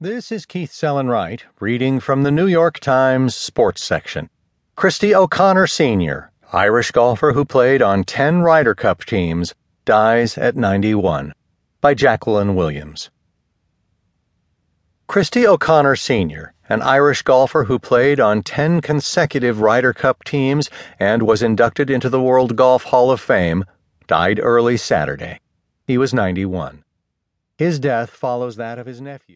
This is Keith Sellon-Wright reading from the New York Times sports section. Christy O'Connor Sr., Irish golfer who played on 10 Ryder Cup teams, dies at 91. By Jacqueline Williams. Christy O'Connor Sr., an Irish golfer who played on 10 consecutive Ryder Cup teams and was inducted into the World Golf Hall of Fame, died early Saturday. He was 91. His death follows that of his nephew.